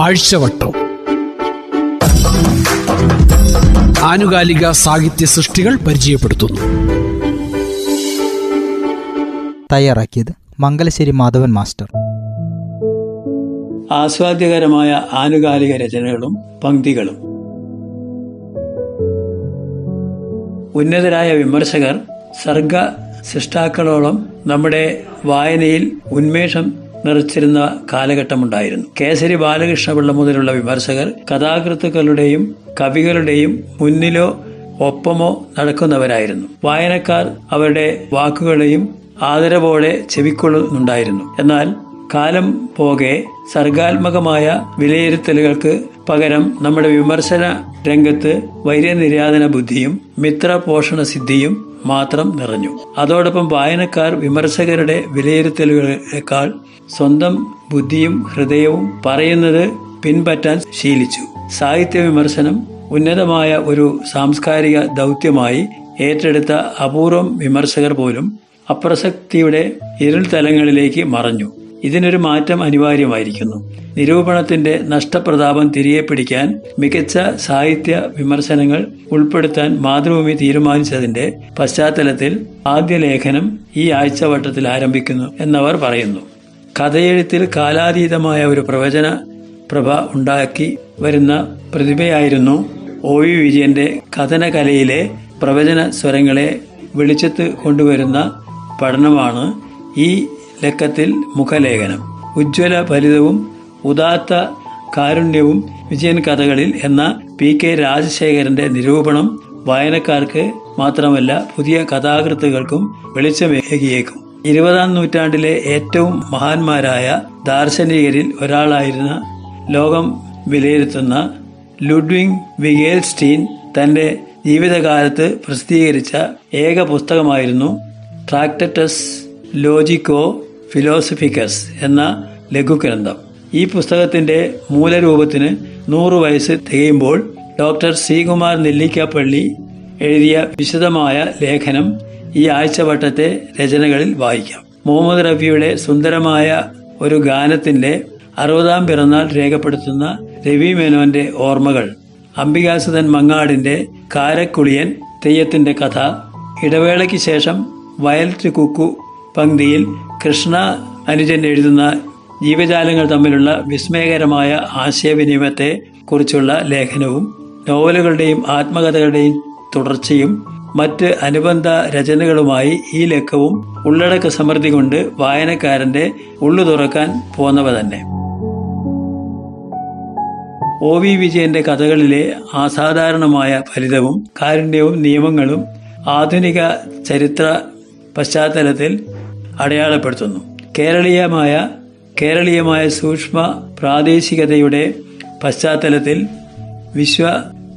ആഴ്ചവട്ടം. ആനുകാലിക സാഹിത്യ സൃഷ്ടികൾ പരിചയപ്പെടുത്തുന്നു. തയ്യാറാക്കിയത് മംഗലശ്ശേരി മാധവൻ മാസ്റ്റർ. ആസ്വാദ്യകരമായ ആനുകാലിക രചനകളും പങ്ക്തികളും. ഉന്നതരായ വിമർശകർ സർഗ സൃഷ്ടാക്കളോളം നമ്മുടെ വായനയിൽ ഉന്മേഷം നിറച്ചിരുന്ന കാലഘട്ടമുണ്ടായിരുന്നു. കേസരി ബാലകൃഷ്ണപിള്ള മുതലുള്ള വിമർശകർ കഥാകൃത്തുക്കളുടെയും കവികളുടെയും മുന്നിലോ ഒപ്പമോ നടക്കുന്നവരായിരുന്നു. വായനക്കാർ അവരുടെ വാക്കുകളെയും ആദരവോടെ ചെവിക്കൊള്ളുന്നുണ്ടായിരുന്നു. എന്നാൽ കാലം പോകെ സർഗാത്മകമായ വിലയിരുത്തലുകൾക്ക് പകരം നമ്മുടെ വിമർശന രംഗത്ത് വൈര്യനിര്യാതന ബുദ്ധിയും മിത്രപോഷണ സിദ്ധിയും മാത്രം നിറഞ്ഞു. അതോടൊപ്പം വായനക്കാർ വിമർശകരുടെ വിലയിരുത്തലുകളേക്കാൾ സ്വന്തം ബുദ്ധിയും ഹൃദയവും പറയുന്നത് പിൻപറ്റാൻ ശീലിച്ചു. സാഹിത്യ വിമർശനം ഉന്നതമായ ഒരു സാംസ്കാരിക ദൗത്യമായി ഏറ്റെടുത്ത അപൂർവം വിമർശകർ പോലും അപ്രസക്തിയുടെ ഇരുൾ തലങ്ങളിലേക്ക് മറഞ്ഞു. ഇതിനൊരു മാറ്റം അനിവാര്യമായിരിക്കുന്നു. നിരൂപണത്തിന്റെ നഷ്ടപ്രതാപം തിരികെ പിടിക്കാൻ മികച്ച സാഹിത്യ വിമർശനങ്ങൾ ഉൾപ്പെടുത്താൻ മാതൃഭൂമി തീരുമാനിച്ചതിന്റെ പശ്ചാത്തലത്തിൽ ആദ്യ ലേഖനം ഈ ആഴ്ചവട്ടത്തിൽ ആരംഭിക്കുന്നു എന്നവർ പറയുന്നു. കഥയെഴുത്തിൽ കാലാതീതമായ ഒരു പ്രവചന പ്രഭ ഉണ്ടാക്കി വരുന്ന പ്രതിഭയായിരുന്നു ഒ വി വിജയന്റെ കഥനകലയിലെ പ്രവചന സ്വരങ്ങളെ വെളിച്ചത്ത് കൊണ്ടുവരുന്ന പഠനമാണ് ഈ ലക്കത്തിൽ മുഖലേഖനം. ഉജ്ജ്വല ഫലിതവും ഉദാത്ത കാരുണ്യവും വിജയൻ കഥകളിൽ എന്ന പി കെ രാജശേഖരന്റെ നിരൂപണം വായനക്കാർക്ക് മാത്രമല്ല പുതിയ കഥാകൃത്തുകൾക്കും വെളിച്ചമേകിയേക്കും. ഇരുപതാം നൂറ്റാണ്ടിലെ ഏറ്റവും മഹാന്മാരായ ദാർശനികരിൽ ഒരാളായിരുന്ന ലോകം വിലയിരുത്തുന്ന ലുഡ്വിങ് വിഗേൽസ്റ്റീൻ തന്റെ ജീവിതകാലത്ത് പ്രസിദ്ധീകരിച്ച ഏക പുസ്തകമായിരുന്നു ട്രാക്ടറ്റസ് ലോജിക്കോ ഫിലോസഫിക്കസ് എന്ന ലഘുഗ്രന്ഥം. ഈ പുസ്തകത്തിന്റെ മൂലരൂപത്തിന് നൂറു വയസ്സ് തികയുമ്പോൾ ഡോക്ടർ ശ്രീകുമാർ നെല്ലിക്കപ്പള്ളി എഴുതിയ വിശദമായ ലേഖനം ഈ ആഴ്ചവട്ടത്തെ രചനകളിൽ വായിക്കാം. മുഹമ്മദ് റഫിയുടെ സുന്ദരമായ ഒരു ഗാനത്തിന്റെ അറുപതാം പിറന്നാൾ രേഖപ്പെടുത്തുന്ന രവി മേനോന്റെ ഓർമ്മകൾ അംബികാസുധൻ മങ്ങാടിന്റെ കാരക്കുളിയൻ തെയ്യത്തിന്റെ കഥ ഇടവേളയ്ക്ക് ശേഷം വയൽ കുക്കു പങ്ക്തിയിൽ കൃഷ്ണ അനുജൻ എഴുതുന്ന ജീവജാലങ്ങൾ തമ്മിലുള്ള വിസ്മയകരമായ ആശയവിനിമയത്തെ കുറിച്ചുള്ള ലേഖനവും നോവലുകളുടെയും ആത്മകഥകളുടെയും തുടർച്ചയും മറ്റ് അനുബന്ധ രചനകളുമായി ഈ ലക്കവും ഉള്ളടക്ക സമൃദ്ധി കൊണ്ട് വായനക്കാരന്റെ ഉള്ളു തുറക്കാൻ പോന്നവ തന്നെ. ഒ വി വിജയന്റെ കഥകളിലെ അസാധാരണമായ ഫലിതവും കാരുണ്യവും നിയമങ്ങളും ആധുനിക ചരിത്ര പശ്ചാത്തലത്തിൽ അടയാളപ്പെടുത്തുന്നു. കേരളീയമായ കേരളീയമായ സൂക്ഷ്മ പ്രാദേശികതയുടെ പശ്ചാത്തലത്തിൽ വിശ്വ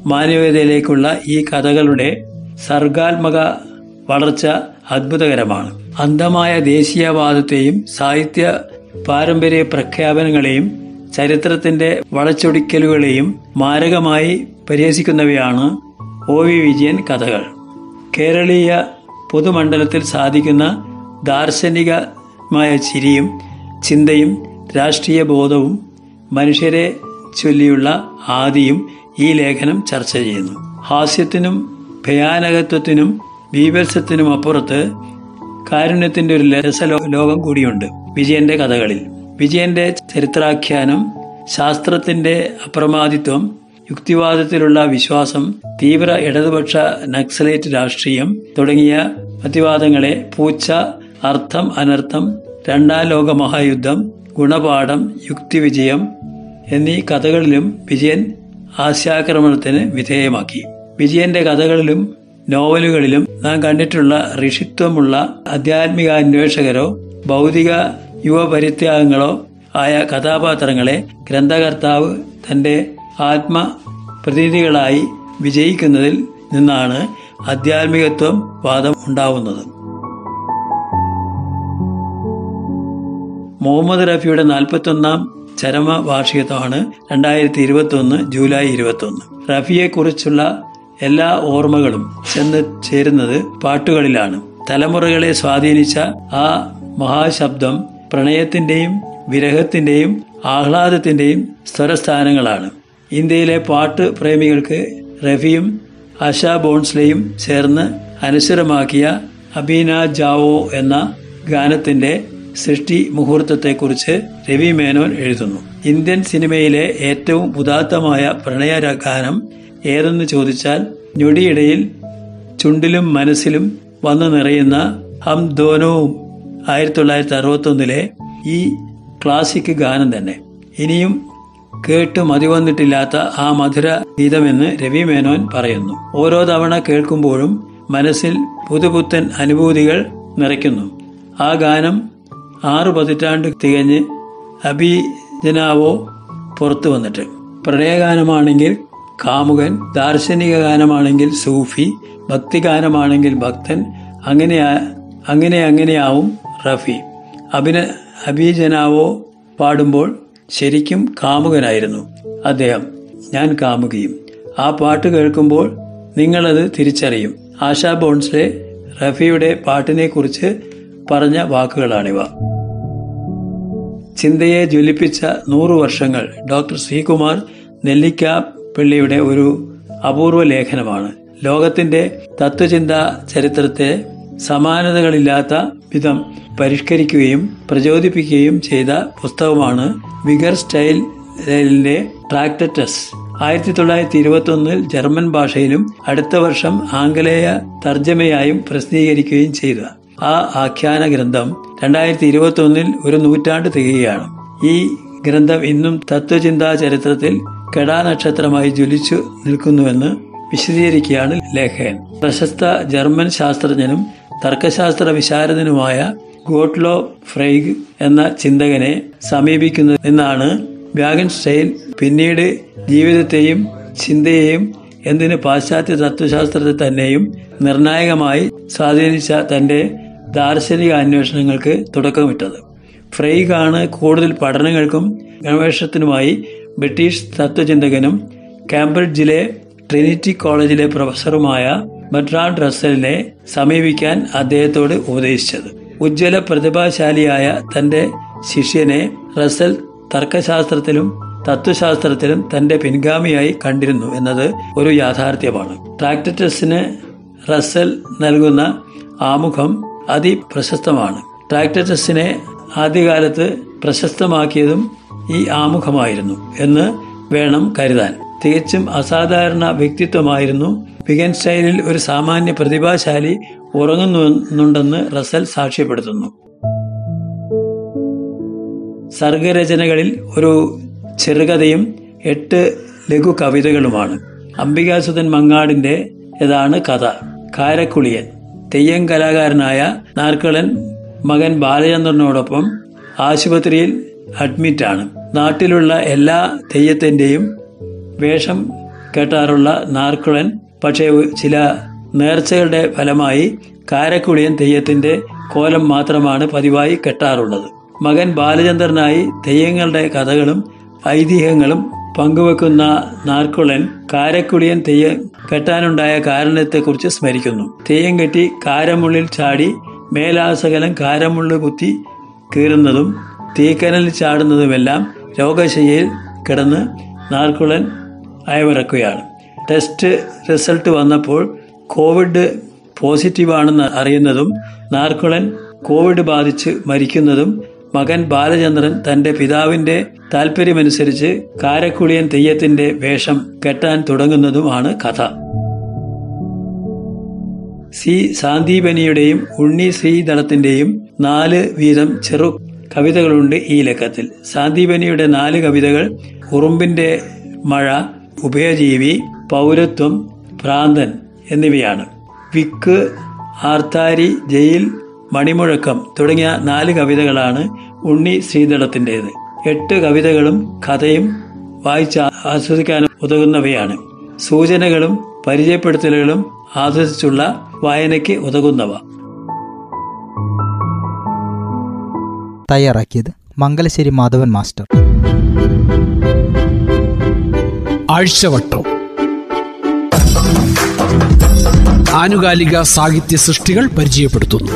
മാനവികതയിലേക്കുള്ള ഈ കഥകളുടെ സർഗാത്മക വളർച്ച അത്ഭുതകരമാണ്. അന്ധമായ ദേശീയവാദത്തെയും സാഹിത്യ പാരമ്പര്യ പ്രഖ്യാപനങ്ങളെയും ചരിത്രത്തിന്റെ വളച്ചൊടിക്കലുകളെയും മാരകമായി പരിഹസിക്കുന്നവയാണ് ഒ വി വിജയൻ കഥകൾ. കേരളീയ പൊതുമണ്ഡലത്തിൽ സാധിക്കുന്ന ദാർശനികമായ ചിരിയും ചിന്തയും രാഷ്ട്രീയ ബോധവും മനുഷ്യരെ ചൊല്ലിയുള്ള ആദിയും ഈ ലേഖനം ചർച്ച ചെയ്യുന്നു. ഹാസ്യത്തിനും ഭയാനകത്വത്തിനും ബീഭത്സത്തിനും അപ്പുറത്ത് കാരുണ്യത്തിന്റെ ഒരു ലോകം കൂടിയുണ്ട് വിജയന്റെ കഥകളിൽ. വിജയന്റെ ചരിത്രാഖ്യാനം ശാസ്ത്രത്തിന്റെ അപ്രമാദിത്വം യുക്തിവാദത്തിലുള്ള വിശ്വാസം തീവ്ര ഇടതുപക്ഷ നക്സലേറ്റ് രാഷ്ട്രീയം തുടങ്ങിയ പ്രതിവാദങ്ങളെ പൂച്ച അർത്ഥം അനർത്ഥം രണ്ടാം ലോക മഹായുദ്ധം ഗുണപാഠം യുക്തിവിജയം എന്നീ കഥകളിലും വിജയൻ ആശയാക്രമണത്തിന് വിധേയമാക്കി. വിജയന്റെ കഥകളിലും നോവലുകളിലും നാം കണ്ടിട്ടുള്ള ഋഷിത്വമുള്ള ആധ്യാത്മിക അന്വേഷകരോ ഭൗതിക യുവപരിത്യാഗങ്ങളോ ആയ കഥാപാത്രങ്ങളെ ഗ്രന്ഥകർത്താവ് തന്റെ ആത്മ പ്രതിനിധികളായി വിജയിക്കുന്നതിൽ നിന്നാണ് ആധ്യാത്മികത്വം വാദം ഉണ്ടാവുന്നത്. മുഹമ്മദ് റഫിയുടെ നാൽപ്പത്തൊന്നാം ചരമ വാർഷികത്വമാണ് രണ്ടായിരത്തി ഇരുപത്തി ഒന്ന് ജൂലൈ ഇരുപത്തി ഒന്ന് റഫിയെ കുറിച്ചുള്ള എല്ലാ ഓർമ്മകളും ചെന്ന് ചേരുന്നത് പാട്ടുകളിലാണ്. തലമുറകളെ സ്വാധീനിച്ച ആ മഹാശബ്ദം പ്രണയത്തിന്റെയും വിരഹത്തിന്റെയും ആഹ്ലാദത്തിന്റെയും സ്വരസ്ഥാനങ്ങളാണ്. ഇന്ത്യയിലെ പാട്ട് പ്രേമികൾക്ക് റഫിയും ആശ ബോൺസ്ലെയും ചേർന്ന് അനശ്വരമാക്കിയ അബീന ജാവോ എന്ന ഗാനത്തിന്റെ സൃഷ്ടി മുഹൂർത്തത്തെക്കുറിച്ച് രവി മേനോൻ എഴുതുന്നു. ഇന്ത്യൻ സിനിമയിലെ ഏറ്റവും ഉദാത്തമായ പ്രണയഗാനം ഏതെന്ന് ചോദിച്ചാൽ ഞൊടിയിടയിൽ ചുണ്ടിലും മനസ്സിലും വന്നു നിറയുന്ന ഹം ധോനവും ആയിരത്തി തൊള്ളായിരത്തി അറുപത്തൊന്നിലെ ഈ ക്ലാസിക് ഗാനം തന്നെ. ഇനിയും കേട്ട് മതിവന്നിട്ടില്ലാത്ത ആ മധുര ഗീതമെന്ന് രവി മേനോൻ പറയുന്നു. ഓരോ തവണ കേൾക്കുമ്പോഴും മനസ്സിൽ പുതുപുത്തൻ അനുഭൂതികൾ നിറയ്ക്കുന്നു. ആ ഗാനം ആറു പതിറ്റാണ്ട് തികഞ്ഞ് അഭിജനാവോ പുറത്തു വന്നിട്ട്. പ്രണയഗാനമാണെങ്കിൽ കാമുകൻ ദാർശനിക ഗാനമാണെങ്കിൽ സൂഫി ഭക്തിഗാനമാണെങ്കിൽ ഭക്തൻ അങ്ങനെ അങ്ങനെ അങ്ങനെയാവും റഫി. അഭിന അഭിജനാവോ പാടുമ്പോൾ ശരിക്കും കാമുകനായിരുന്നു അദ്ദേഹം. ഞാൻ കാമുകയും. ആ പാട്ട് കേൾക്കുമ്പോൾ നിങ്ങളത് തിരിച്ചറിയും. ആശാ ബോൺസ്ലെ റഫിയുടെ പാട്ടിനെക്കുറിച്ച് പറഞ്ഞ വാക്കുകളാണിവ. ചിന്തയെ ജ്വലിപ്പിച്ച നൂറു വർഷങ്ങൾ ഡോക്ടർ ശ്രീകുമാർ നെല്ലിക്ക പിള്ളിയുടെ ഒരു അപൂർവ ലേഖനമാണ്. ലോകത്തിന്റെ തത്വചിന്ത ചരിത്രത്തെ സമാനതകളില്ലാത്ത വിധം പരിഷ്കരിക്കുകയും പ്രചോദിപ്പിക്കുകയും ചെയ്ത പുസ്തകമാണ് വിഗർ സ്റ്റൈൽ സ്റ്റൈലിന്റെ ട്രാക്ടറ്റസ്. ആയിരത്തി തൊള്ളായിരത്തി ഇരുപത്തി ഒന്നിൽ ജർമ്മൻ ഭാഷയിലും അടുത്ത വർഷം ആംഗലേയ തർജമയായും പ്രസിദ്ധീകരിക്കുകയും ചെയ്ത ആ ആഖ്യാന ഗ്രന്ഥം രണ്ടായിരത്തി ഇരുപത്തി ഒന്നിൽ ഒരു നൂറ്റാണ്ട് തികയാണ് ഈ ഗ്രന്ഥം ഇന്നും തത്വചിന്താ ചരിത്രത്തിൽ കെടാനക്ഷത്രമായി ജ്വലിച്ചു നിൽക്കുന്നുവെന്ന് വിശദീകരിക്കുകയാണ് ലേഖകൻ. പ്രശസ്ത ജർമ്മൻ ശാസ്ത്രജ്ഞനും തർക്കശാസ്ത്ര വിശാരദനുമായ ഗോട്ട്ലോ ഫ്രൈഗ് എന്ന ചിന്തകനെ സമീപിക്കുന്നതെന്നാണ് വ്യാഗൻസ്റ്റൈൻ പിന്നീട് ജീവിതത്തെയും ചിന്തയെയും എന്തിന് പാശ്ചാത്യ തത്വശാസ്ത്രത്തെ തന്നെയും നിർണായകമായി സ്വാധീനിച്ച തന്റെ ദാർശനിക അന്വേഷണങ്ങൾക്ക് തുടക്കമിട്ടത്. ഫ്രെയ്ഗാണ് കൂടുതൽ പഠനങ്ങൾക്കും ഗവേഷണത്തിനുമായി ബ്രിട്ടീഷ് തത്വചിന്തകനും കാംബ്രിഡ്ജിലെ ട്രിനിറ്റി കോളേജിലെ പ്രൊഫസറുമായ ബട്രാഡ് റസലിനെ സമീപിക്കാൻ അദ്ദേഹത്തോട് ഉപദേശിച്ചത്. ഉജ്ജ്വല പ്രതിഭാശാലിയായ തന്റെ ശിഷ്യനെ റസ്സൽ തർക്കശാസ്ത്രത്തിലും തത്വശാസ്ത്രത്തിലും തന്റെ പിൻഗാമിയായി കണ്ടിരുന്നു എന്നത് ഒരു യാഥാർത്ഥ്യമാണ്. ട്രാക്ടറ്റസിന് റസ്സൽ നൽകുന്ന ആമുഖം അതിപ്രശസ്തമാണ്. ട്രാക്ടറ്റസിനെ ആദ്യകാലത്ത് പ്രശസ്തമാക്കിയതും ഈ ആമുഖമായിരുന്നു എന്ന് വേണം കരുതാൻ. തികച്ചും അസാധാരണ വ്യക്തിത്വമായിരുന്നു. വിഗൻ സ്റ്റൈലിൽ ഒരു സാമാന്യ പ്രതിഭാശാലി ഉറങ്ങുന്നുണ്ടെന്ന് റസൽ സാക്ഷ്യപ്പെടുത്തുന്നു. സർഗരചനകളിൽ ഒരു ചെറുകഥയും എട്ട് ലഘു കവിതകളുമാണ് അംബികാസുധൻ മങ്ങാടിന്റെ ഇതാണ് കഥ? കാരക്കുളിയൻ. തെയ്യം കലാകാരനായ നാർക്കളൻ മകൻ ബാലചന്ദ്രനോടൊപ്പം ആശുപത്രിയിൽ അഡ്മിറ്റാണ്. നാട്ടിലുള്ള എല്ലാ തെയ്യത്തിന്റെയും വേഷം കെട്ടാറുള്ള നാർക്കുളൻ പക്ഷേ ചില നേർച്ചകളുടെ ഫലമായി കാരക്കുളിയൻ തെയ്യത്തിന്റെ കോലം മാത്രമാണ് പതിവായി കെട്ടാറുള്ളത്. മകൻ ബാലചന്ദ്രനായി തെയ്യങ്ങളുടെ കഥകളും ഐതിഹ്യങ്ങളും പങ്കുവെക്കുന്ന നാർക്കുളൻ കാരക്കുളിയൻ തെയ്യം കെട്ടാനുണ്ടായ കാരണത്തെക്കുറിച്ച് സ്മരിക്കുന്നു. തെയ്യം കെട്ടി കാരമുള്ളിൽ ചാടി മേലാസകലം കാരമുള്ളു കുത്തി കീറുന്നതും തീക്കനലിൽ ചാടുന്നതുമെല്ലാം രോഗശയ്യയിൽ കിടന്ന് നാർക്കുളൻ അയവിറക്കുകയാണ്. ടെസ്റ്റ് റിസൾട്ട് വന്നപ്പോൾ കോവിഡ് പോസിറ്റീവാണെന്ന് അറിയുന്നതും നാർക്കുളൻ കോവിഡ് ബാധിച്ച് മരിക്കുന്നതും മകൻ ബാലചന്ദ്രൻ തന്റെ പിതാവിന്റെ താല്പര്യമനുസരിച്ച് കാരക്കുളിയൻ തെയ്യത്തിന്റെ വേഷം കെട്ടാൻ തുടങ്ങുന്നതുമാണ് കഥ. സി സാന്ദീപനിയുടെയും ഉണ്ണി ശ്രീധരത്തിന്റെയും നാല് വീതം ചെറു കവിതകളുണ്ട് ഈ ലക്കത്തിൽ സാന്ദീപനിയുടെ നാല് കവിതകൾ ഉറുമ്പിന്റെ മഴ ഉഭയജീവി പൗരത്വം ഭ്രാന്തൻ എന്നിവയാണ്. വിക്ക് ആർത്താരി ജയിൽ മണിമുഴക്കം തുടങ്ങിയ നാല് കവിതകളാണ് ഉണ്ണി ശ്രീധളത്തിന്റെത് എട്ട് കവിതകളും കഥയും വായിച്ച് ആസ്വദിക്കാൻ ഉതകുന്നവയാണ്. സൂചനകളും പരിചയപ്പെടുത്തലുകളും ആസ്വദിച്ചുള്ള വായനയ്ക്ക് ഉതകുന്നവ. തയ്യാറാക്കിയത് മംഗലശ്ശേരി മാധവൻ മാസ്റ്റർ. ആഴ്ചവട്ടം. ആനുകാലിക സാഹിത്യ സൃഷ്ടികൾ പരിചയപ്പെടുത്തുന്നു.